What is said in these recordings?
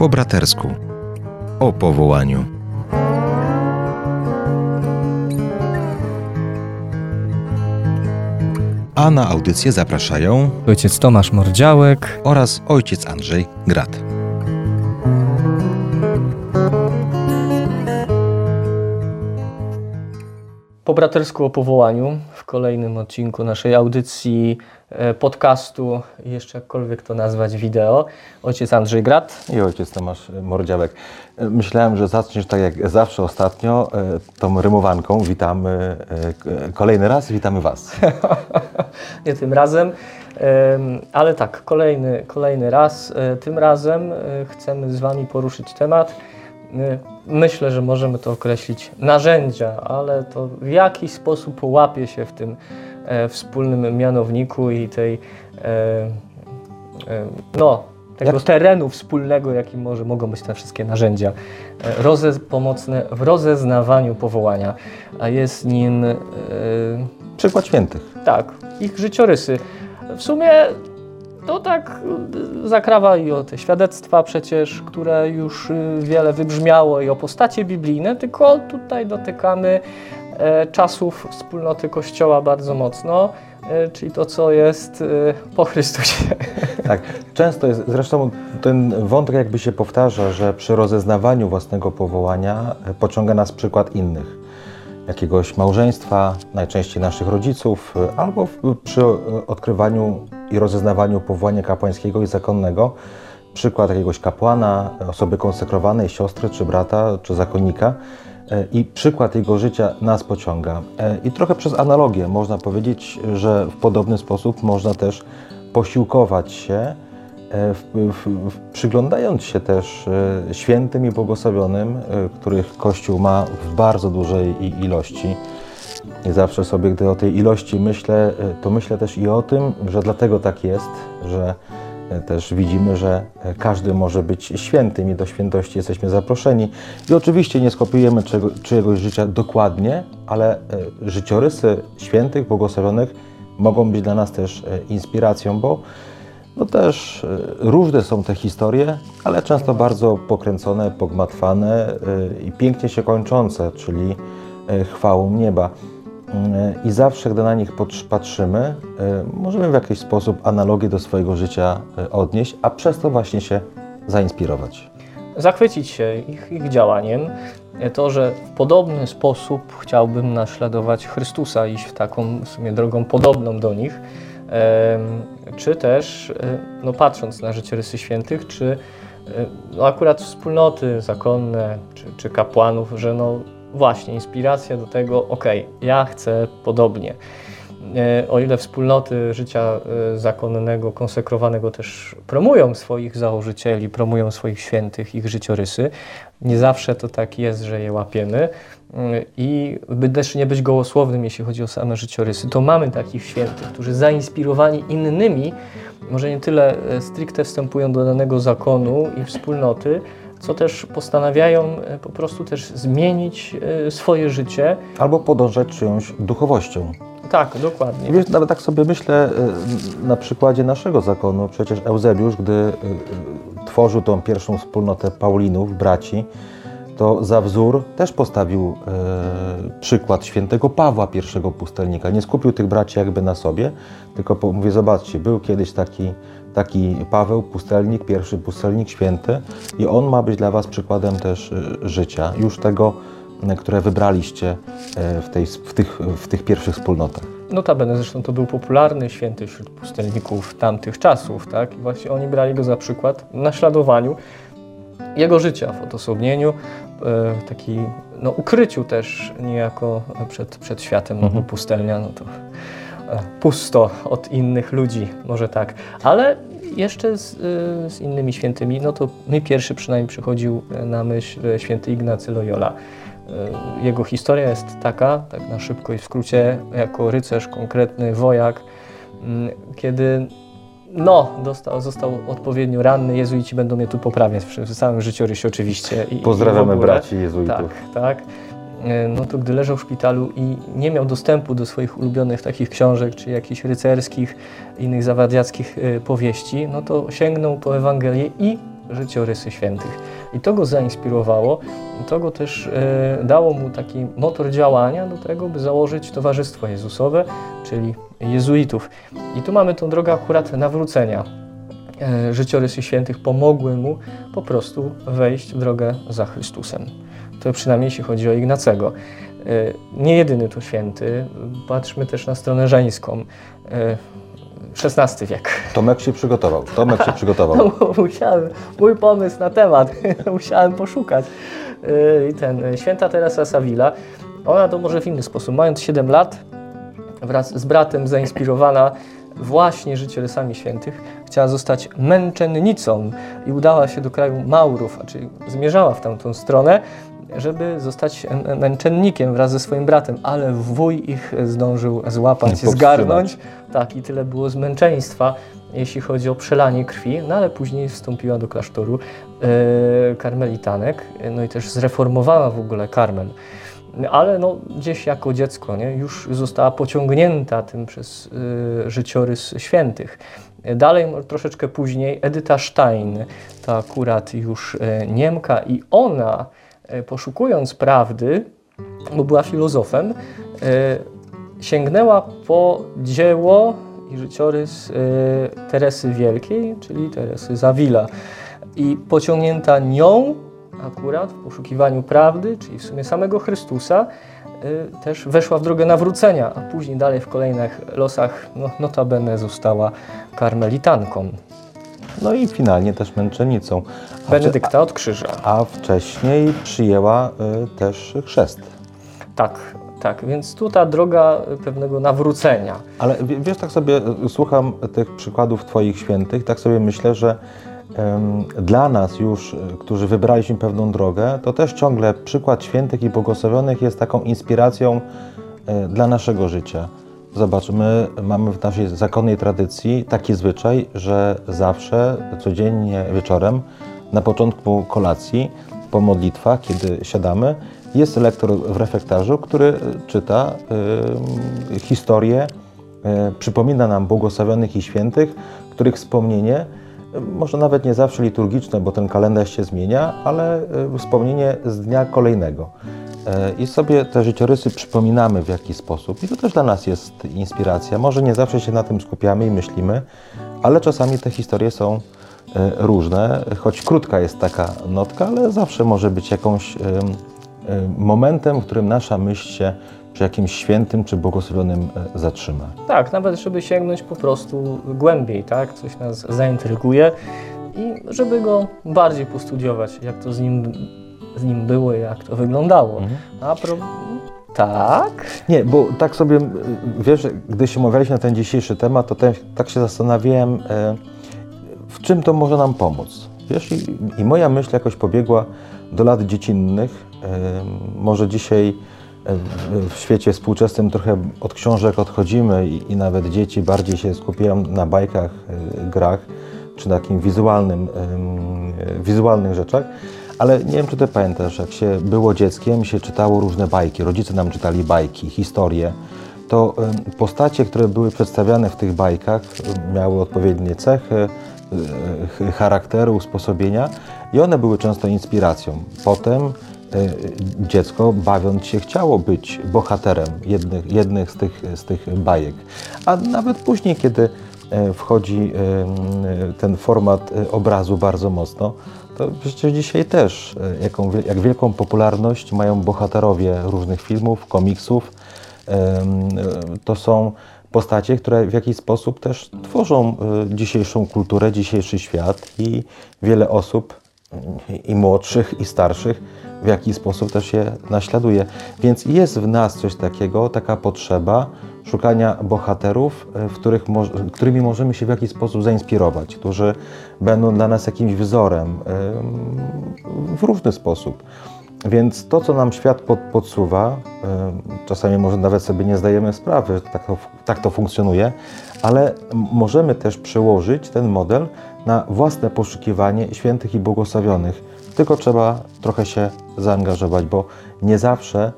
Po bratersku. O powołaniu. A na audycję zapraszają Ojciec Tomasz Mordziałek. oraz ojciec Andrzej Grat. Po bratersku o powołaniu w kolejnym odcinku naszej audycji, podcastu, jeszcze jakkolwiek to nazwać, wideo. Ojciec Andrzej Grat. I ojciec Tomasz Mordziałek. Myślałem, że zaczniesz tak jak zawsze ostatnio, e, tą rymowanką. Witamy e, kolejny raz, witamy Was. Nie tym razem, em, ale tak, kolejny, kolejny raz. E, Tym razem e, chcemy z Wami poruszyć temat. e, Myślę, że możemy to określić narzędzia, ale to w jaki sposób łapie się w tym e, wspólnym mianowniku i tej, e, e, no, tego Jak- terenu wspólnego, jakim może, mogą być te wszystkie narzędzia e, rozez, pomocne w rozeznawaniu powołania, a jest nim e, Przykład świętych. tak, ich życiorysy. W sumie to tak zakrawa i o te świadectwa przecież, które już y, wiele wybrzmiało i o postacie biblijne, tylko tutaj dotykamy e, czasów wspólnoty Kościoła bardzo mocno, e, czyli to, co jest y, po Chrystusie. Tak, często jest, zresztą ten wątek jakby się powtarza, że przy rozeznawaniu własnego powołania e, pociąga nas przykład innych. Jakiegoś małżeństwa, najczęściej naszych rodziców, e, albo przy e, odkrywaniu i rozeznawaniu powołania kapłańskiego i zakonnego, przykład jakiegoś kapłana, e, osoby konsekrowanej, siostry, czy brata, czy zakonnika. E, I przykład jego życia nas pociąga. E, I trochę przez analogię można powiedzieć, że w podobny sposób można też posiłkować się, e, w, w, w, przyglądając się też świętym i błogosławionym, których Kościół ma w bardzo dużej ilości. I zawsze sobie, gdy o tej ilości myślę, to myślę też i o tym, że dlatego tak jest, że też widzimy, że każdy może być świętym i do świętości jesteśmy zaproszeni. I oczywiście nie skopiujemy czego, czyjegoś życia dokładnie, ale e, życiorysy świętych, błogosławionych mogą być dla nas też e, inspiracją, bo no też e, różne są te historie, ale często bardzo pokręcone, pogmatwane i pięknie się kończące, czyli chwałą nieba. E, I zawsze, gdy na nich patrz- patrzymy, e, możemy w jakiś sposób analogię do swojego życia e, odnieść, a przez to właśnie się zainspirować. zachwycić się ich, ich działaniem. To, że w podobny sposób chciałbym naśladować Chrystusa, iść w taką w sumie drogą podobną do nich, czy też, no patrząc na życiorysy świętych, czy no akurat wspólnoty zakonne, czy, czy kapłanów, że no właśnie inspiracja do tego, okej, ja chcę podobnie. E, O ile wspólnoty życia e, zakonnego, konsekrowanego też promują swoich założycieli, promują swoich świętych, ich życiorysy, nie zawsze to tak jest, że je łapiemy. Mm, I by też nie być gołosłownym, jeśli chodzi o same życiorysy, to mamy takich świętych, którzy zainspirowani innymi, może nie tyle e, stricte wstępują do danego zakonu i wspólnoty, co też postanawiają e, po prostu też zmienić e, swoje życie. Albo podążać czyjąś duchowością. Tak, dokładnie. Wiesz, nawet tak sobie myślę y, na przykładzie naszego zakonu, przecież Eusebiusz, gdy tworzył tą pierwszą wspólnotę Paulinów, braci, to za wzór też postawił y, przykład świętego Pawła, pierwszego pustelnika. Nie skupił tych braci jakby na sobie, tylko mówię, zobaczcie, był kiedyś taki, taki Paweł, pustelnik, pierwszy pustelnik święty i on ma być dla was przykładem też y, życia, już tego, które wybraliście y, w, tej, w, tych, w tych pierwszych wspólnotach. Notabene zresztą to był popularny święty wśród pustelników tamtych czasów, tak? I właśnie oni brali go za przykład w naśladowaniu jego życia w odosobnieniu, e, taki, no ukryciu też niejako przed, przed światem, no bo Mhm. pustelnia, no to e, pusto od innych ludzi, może tak. Ale jeszcze z, e, z innymi świętymi, no to mi pierwszy przynajmniej przychodził na myśl e, święty Ignacy Loyola. E, Jego historia jest taka, tak na szybko i w skrócie, jako rycerz, konkretny wojak, mm, kiedy no, dostał, został odpowiednio ranny, jezuici będą mnie tu poprawiać w samym życiorysie oczywiście. I, i Pozdrawiamy ogóle. braci jezuitów. Tak, tak. E, No to gdy leżał w szpitalu i nie miał dostępu do swoich ulubionych takich książek, czy jakichś rycerskich, innych zawadiackich e, powieści, no to sięgnął po Ewangelię i życiorysy świętych. I to go zainspirowało, to go też e, dało mu taki motor działania do tego, by założyć Towarzystwo Jezusowe, czyli jezuitów. I tu mamy tą drogę akurat nawrócenia. E, życiorysy świętych pomogły mu po prostu wejść w drogę za Chrystusem. To przynajmniej jeśli chodzi o Ignacego. E, nie jedyny to święty. Patrzmy też na stronę żeńską. XVI wiek. Tomek się przygotował. Tomek się przygotował. No, musiałem, mój pomysł na temat, musiałem poszukać. E, I ten, e, święta Teresa Savila, ona to może w inny sposób, mając 7 lat, wraz z bratem zainspirowana właśnie życiorysami świętych, chciała zostać męczennicą i udała się do kraju Maurów, czyli zmierzała w tamtą stronę, żeby zostać męczennikiem wraz ze swoim bratem, ale wuj ich zdążył złapać, Powstrzymać. zgarnąć. Tak, i tyle było zmęczeństwa, jeśli chodzi o przelanie krwi, no ale później wstąpiła do klasztoru e, karmelitanek, no i też zreformowała w ogóle karmel. Ale no, gdzieś jako dziecko nie, już została pociągnięta tym przez y, życiorys świętych. Dalej, troszeczkę później, Edyta Stein, to akurat już e, Niemka i ona, poszukując prawdy, bo była filozofem, e, sięgnęła po dzieło i życiorys e, Teresy Wielkiej, czyli Teresy Zawila. I pociągnięta nią akurat w poszukiwaniu prawdy, czyli w sumie samego Chrystusa, też weszła w drogę nawrócenia, a później dalej w kolejnych losach no, notabene została karmelitanką. No i finalnie też męczennicą. A, Benedykta od krzyża. a wcześniej przyjęła y, też chrzest. Tak, tak, więc tu ta droga pewnego nawrócenia. Ale wie- wiesz, tak sobie y, słucham tych przykładów Twoich świętych, tak sobie myślę, że dla nas już, y, którzy wybraliśmy pewną drogę, to też ciągle przykład świętych i błogosławionych jest taką inspiracją y, dla naszego życia. Zobacz, my mamy w naszej zakonnej tradycji taki zwyczaj, że zawsze, codziennie wieczorem, na początku kolacji, po modlitwach, kiedy siadamy, jest lektor w refektarzu, który czyta y, historię, y, przypomina nam błogosławionych i świętych, których wspomnienie, może nawet nie zawsze liturgiczne, bo ten kalendarz się zmienia, ale y, wspomnienie z dnia kolejnego. Y, I sobie te życiorysy przypominamy w jakiś sposób. I to też dla nas jest inspiracja. Może nie zawsze się na tym skupiamy i myślimy, ale czasami te historie są e, różne, choć krótka jest taka notka, ale zawsze może być jakąś em, momentem, w którym nasza myśl się przy jakimś świętym czy błogosławionym e, zatrzyma. Tak, nawet żeby sięgnąć po prostu głębiej, tak? Coś nas zaintryguje i żeby go bardziej postudiować, jak to z nim, z nim było, jak to wyglądało. A pro... Tak? Nie, bo tak sobie, m, wiesz, gdy się umawialiśmy na ten dzisiejszy temat, to też, tak się zastanawiałem, e, w czym to może nam pomóc. Wiesz, i, i moja myśl jakoś pobiegła do lat dziecinnych. E, może dzisiaj e, w- w świecie współczesnym trochę od książek odchodzimy i, i nawet dzieci bardziej się skupiają na bajkach, e, grach, czy takim wizualnym, e, wizualnych rzeczach. Ale nie wiem, czy ty pamiętasz, jak się było dzieckiem, się czytało różne bajki, rodzice nam czytali bajki, historie, to postacie, które były przedstawiane w tych bajkach, miały odpowiednie cechy, e, ch- charakteru, usposobienia i one były często inspiracją. Potem e, dziecko, bawiąc się, chciało być bohaterem jednych, jednych z, tych, z tych bajek. A nawet później, kiedy e, wchodzi ten format e, obrazu bardzo mocno, to przecież dzisiaj też, e, jaką, jak wielką popularność mają bohaterowie różnych filmów, komiksów. E, To są postacie, które w jakiś sposób też tworzą e, dzisiejszą kulturę, dzisiejszy świat i wiele osób i młodszych, i starszych w jakiś sposób też je naśladuje. Więc jest w nas coś takiego, taka potrzeba szukania bohaterów, e, których którymi możemy się w jakiś sposób zainspirować, którzy będą dla nas jakimś wzorem em, w różny sposób. Więc to, co nam świat pod, podsuwa, czasami może nawet sobie nie zdajemy sprawy, że tak to, tak to funkcjonuje, ale możemy też przełożyć ten model na własne poszukiwanie świętych i błogosławionych. Tylko trzeba trochę się zaangażować, bo nie zawsze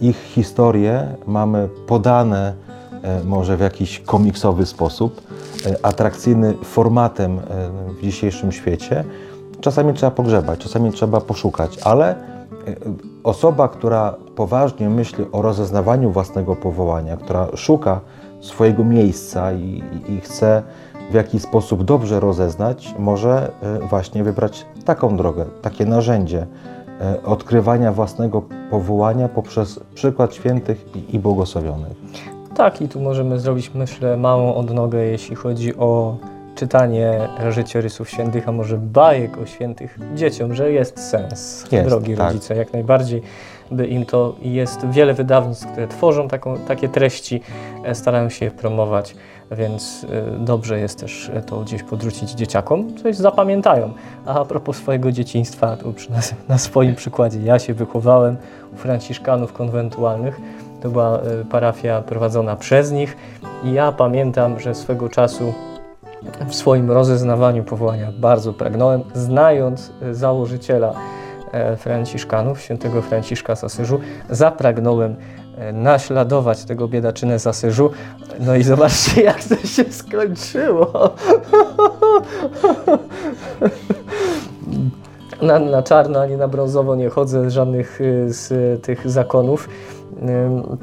ich historie mamy podane e, może w jakiś komiksowy sposób, e, atrakcyjny formatem e, w dzisiejszym świecie, czasami trzeba pogrzebać, czasami trzeba poszukać, ale e, osoba, która poważnie myśli o rozeznawaniu własnego powołania, która szuka swojego miejsca i, i, chce w jakiś sposób dobrze rozeznać, może e, właśnie wybrać taką drogę, takie narzędzie e, odkrywania własnego powołania poprzez przykład świętych i, błogosławionych. Tak, i tu możemy zrobić, myślę, małą odnogę, jeśli chodzi o czytanie życiorysów świętych, a może bajek o świętych dzieciom, że jest sens, Jest, drogi tak. rodzice, jak najbardziej, by im to jest wiele wydawnictw, które tworzą taką, takie treści, e, starają się je promować, więc e, dobrze jest też to gdzieś podrzucić dzieciakom, coś zapamiętają. A a propos swojego dzieciństwa, to przy nas, na swoim przykładzie, ja się wychowałem u franciszkanów konwentualnych, to była e, parafia prowadzona przez nich i ja pamiętam, że swego czasu w swoim rozeznawaniu powołania bardzo pragnąłem, znając e, założyciela e, Franciszkanów, świętego Franciszka z Asyżu, zapragnąłem naśladować tego biedaczynę z Asyżu. No i zobaczcie, jak to się skończyło. Na, na czarno ani na brązowo nie chodzę z żadnych y, z tych zakonów. Ym,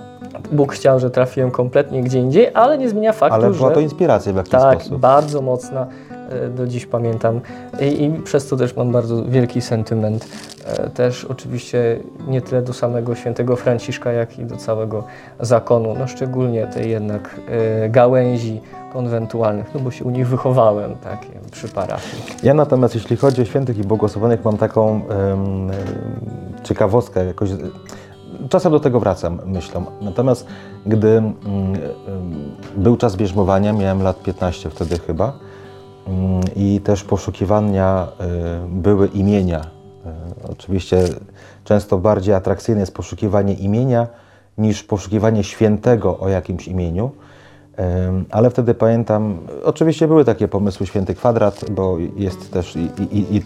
Bóg chciał, że trafiłem kompletnie gdzie indziej, ale nie zmienia faktu, Ale była że... to inspiracja w jakiś Tak, sposób. bardzo mocna, e, do dziś pamiętam I, i przez to też mam bardzo wielki sentyment. E, Też oczywiście nie tyle do samego świętego Franciszka, jak i do całego zakonu, no szczególnie tej jednak e, gałęzi konwentualnych, no bo się u nich wychowałem, tak, przy parafii. Ja natomiast, jeśli chodzi o świętych i błogosławionych, mam taką em, ciekawostkę, jakoś, czasem do tego wracam myślą. Natomiast gdy mm, był czas bierzmowania, miałem lat 15 wtedy chyba, i też poszukiwania e, były imienia. E, Oczywiście często bardziej atrakcyjne jest poszukiwanie imienia niż poszukiwanie świętego o jakimś imieniu. Em, Ale wtedy pamiętam, oczywiście były takie pomysły święty kwadrat, bo jest też i, i, i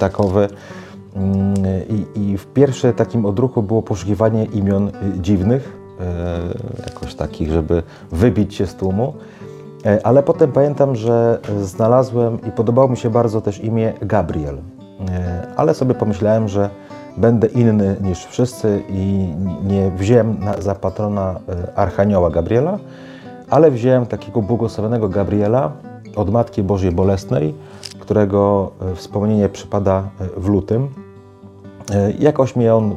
I, I w pierwszym takim odruchu było poszukiwanie imion y, dziwnych, jakoś takich, żeby wybić się z tłumu. E, Ale potem pamiętam, że znalazłem i podobało mi się bardzo też imię Gabriel. E, Ale sobie pomyślałem, że będę inny niż wszyscy i nie wziąłem za patrona e, Archanioła Gabriela, ale wziąłem takiego błogosławionego Gabriela od Matki Bożej Bolesnej, którego e, wspomnienie przypada e, w lutym. E, Jakoś mnie on,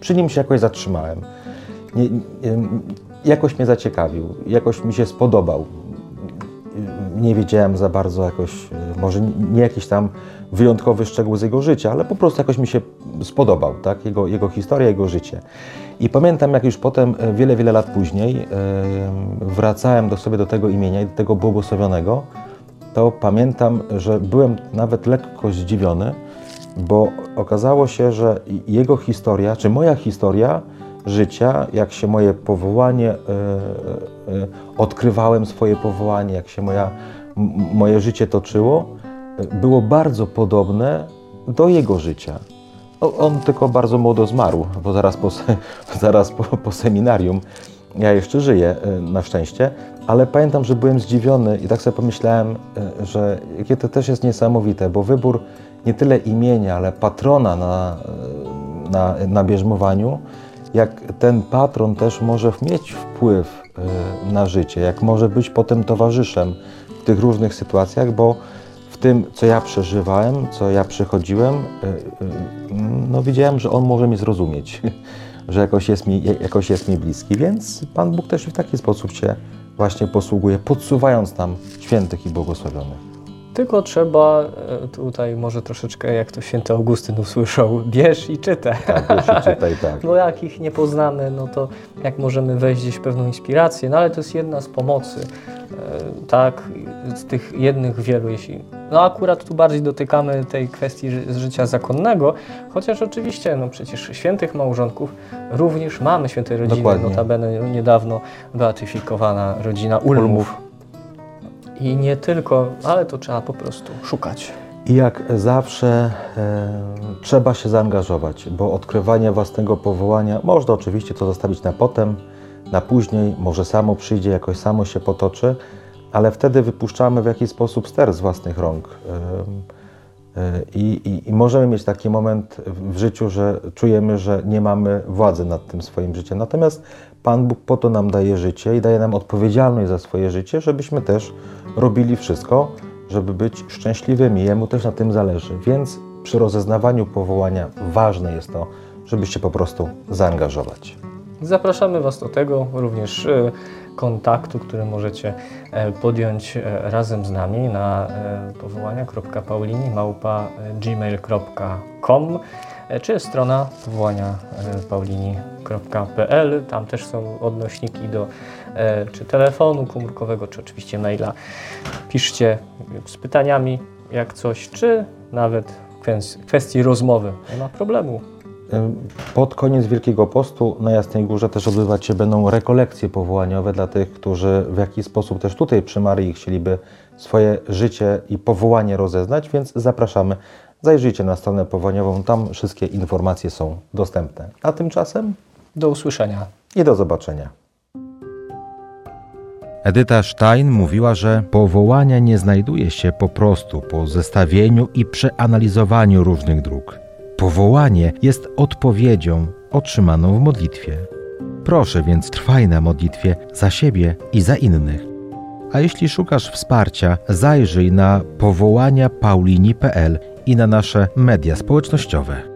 przy nim się jakoś zatrzymałem. Jakoś mnie zaciekawił, jakoś mi się spodobał. Nie wiedziałem za bardzo jakoś, e, może nie jakiś tam wyjątkowy szczegół z jego życia, ale po prostu jakoś mi się spodobał, tak? Jego, jego historia, jego życie. I pamiętam, jak już potem, e, wiele, wiele lat później, e, wracałem do sobie do tego imienia i do tego błogosławionego, to pamiętam, że byłem nawet lekko zdziwiony, bo okazało się, że jego historia, czy moja historia życia, jak się moje powołanie, e, e, odkrywałem swoje powołanie, jak się moja, moje życie toczyło, było bardzo podobne do jego życia. On tylko bardzo młodo zmarł, bo zaraz po, zaraz po, po seminarium ja jeszcze żyję, e, na szczęście, ale pamiętam, że byłem zdziwiony i tak sobie pomyślałem, że jakie to też jest niesamowite, bo wybór nie tyle imienia, ale patrona na, na, na bierzmowaniu, jak ten patron też może mieć wpływ e, na życie, jak może być potem towarzyszem w tych różnych sytuacjach, bo w tym, co ja przeżywałem, co ja przechodziłem, e, e, no widziałem, że on może mnie zrozumieć, że jakoś jest mi, jakoś jest mi bliski, więc Pan Bóg też w taki sposób się właśnie posługuje, podsuwając nam świętych i błogosławionych. Tylko trzeba e, tutaj może troszeczkę, jak to święty Augustyn usłyszał, bierz i czytaj. Tak, jeszcze czytaj tak. No jak ich nie poznamy, no to jak możemy wejść gdzieś w pewną inspirację, no ale to jest jedna z pomocy, e, tak, z tych jednych wielu, jeśli, no akurat tu bardziej dotykamy tej kwestii z życia zakonnego, chociaż oczywiście, no przecież świętych małżonków również mamy, świętej rodziny, Dokładnie. notabene niedawno beatyfikowana rodzina Ulmów. Ulmów. I nie tylko, ale to trzeba po prostu szukać. I jak zawsze e, trzeba się zaangażować, bo odkrywanie własnego powołania można oczywiście to zostawić na potem, na później, może samo przyjdzie, jakoś samo się potoczy, ale wtedy wypuszczamy w jakiś sposób ster z własnych rąk. I, i, I możemy mieć taki moment w życiu, że czujemy, że nie mamy władzy nad tym swoim życiem. Natomiast Pan Bóg po to nam daje życie i daje nam odpowiedzialność za swoje życie, żebyśmy też robili wszystko, żeby być szczęśliwymi. Jemu też na tym zależy. Więc przy rozeznawaniu powołania ważne jest to, żeby się po prostu zaangażować. Zapraszamy Was do tego również e, kontaktu, który możecie e, podjąć e, razem z nami na powołania.paulini.gmail.com czy strona powołania paulini.pl. Tam też są odnośniki do czy telefonu komórkowego, czy oczywiście maila. Piszcie z pytaniami, jak coś, czy nawet kwestii rozmowy. Nie ma problemu. Pod koniec Wielkiego Postu na Jasnej Górze też odbywać się będą rekolekcje powołaniowe dla tych, którzy w jakiś sposób też tutaj przy Maryi chcieliby swoje życie i powołanie rozeznać, więc zapraszamy. Zajrzyjcie na stronę powołaniową, tam wszystkie informacje są dostępne. A tymczasem do usłyszenia i do zobaczenia. Edyta Stein mówiła, że powołania nie znajduje się po prostu po zestawieniu i przeanalizowaniu różnych dróg. Powołanie jest odpowiedzią otrzymaną w modlitwie. Proszę więc trwaj na modlitwie za siebie i za innych. A jeśli szukasz wsparcia, zajrzyj na powołania paulini.pl i na nasze media społecznościowe.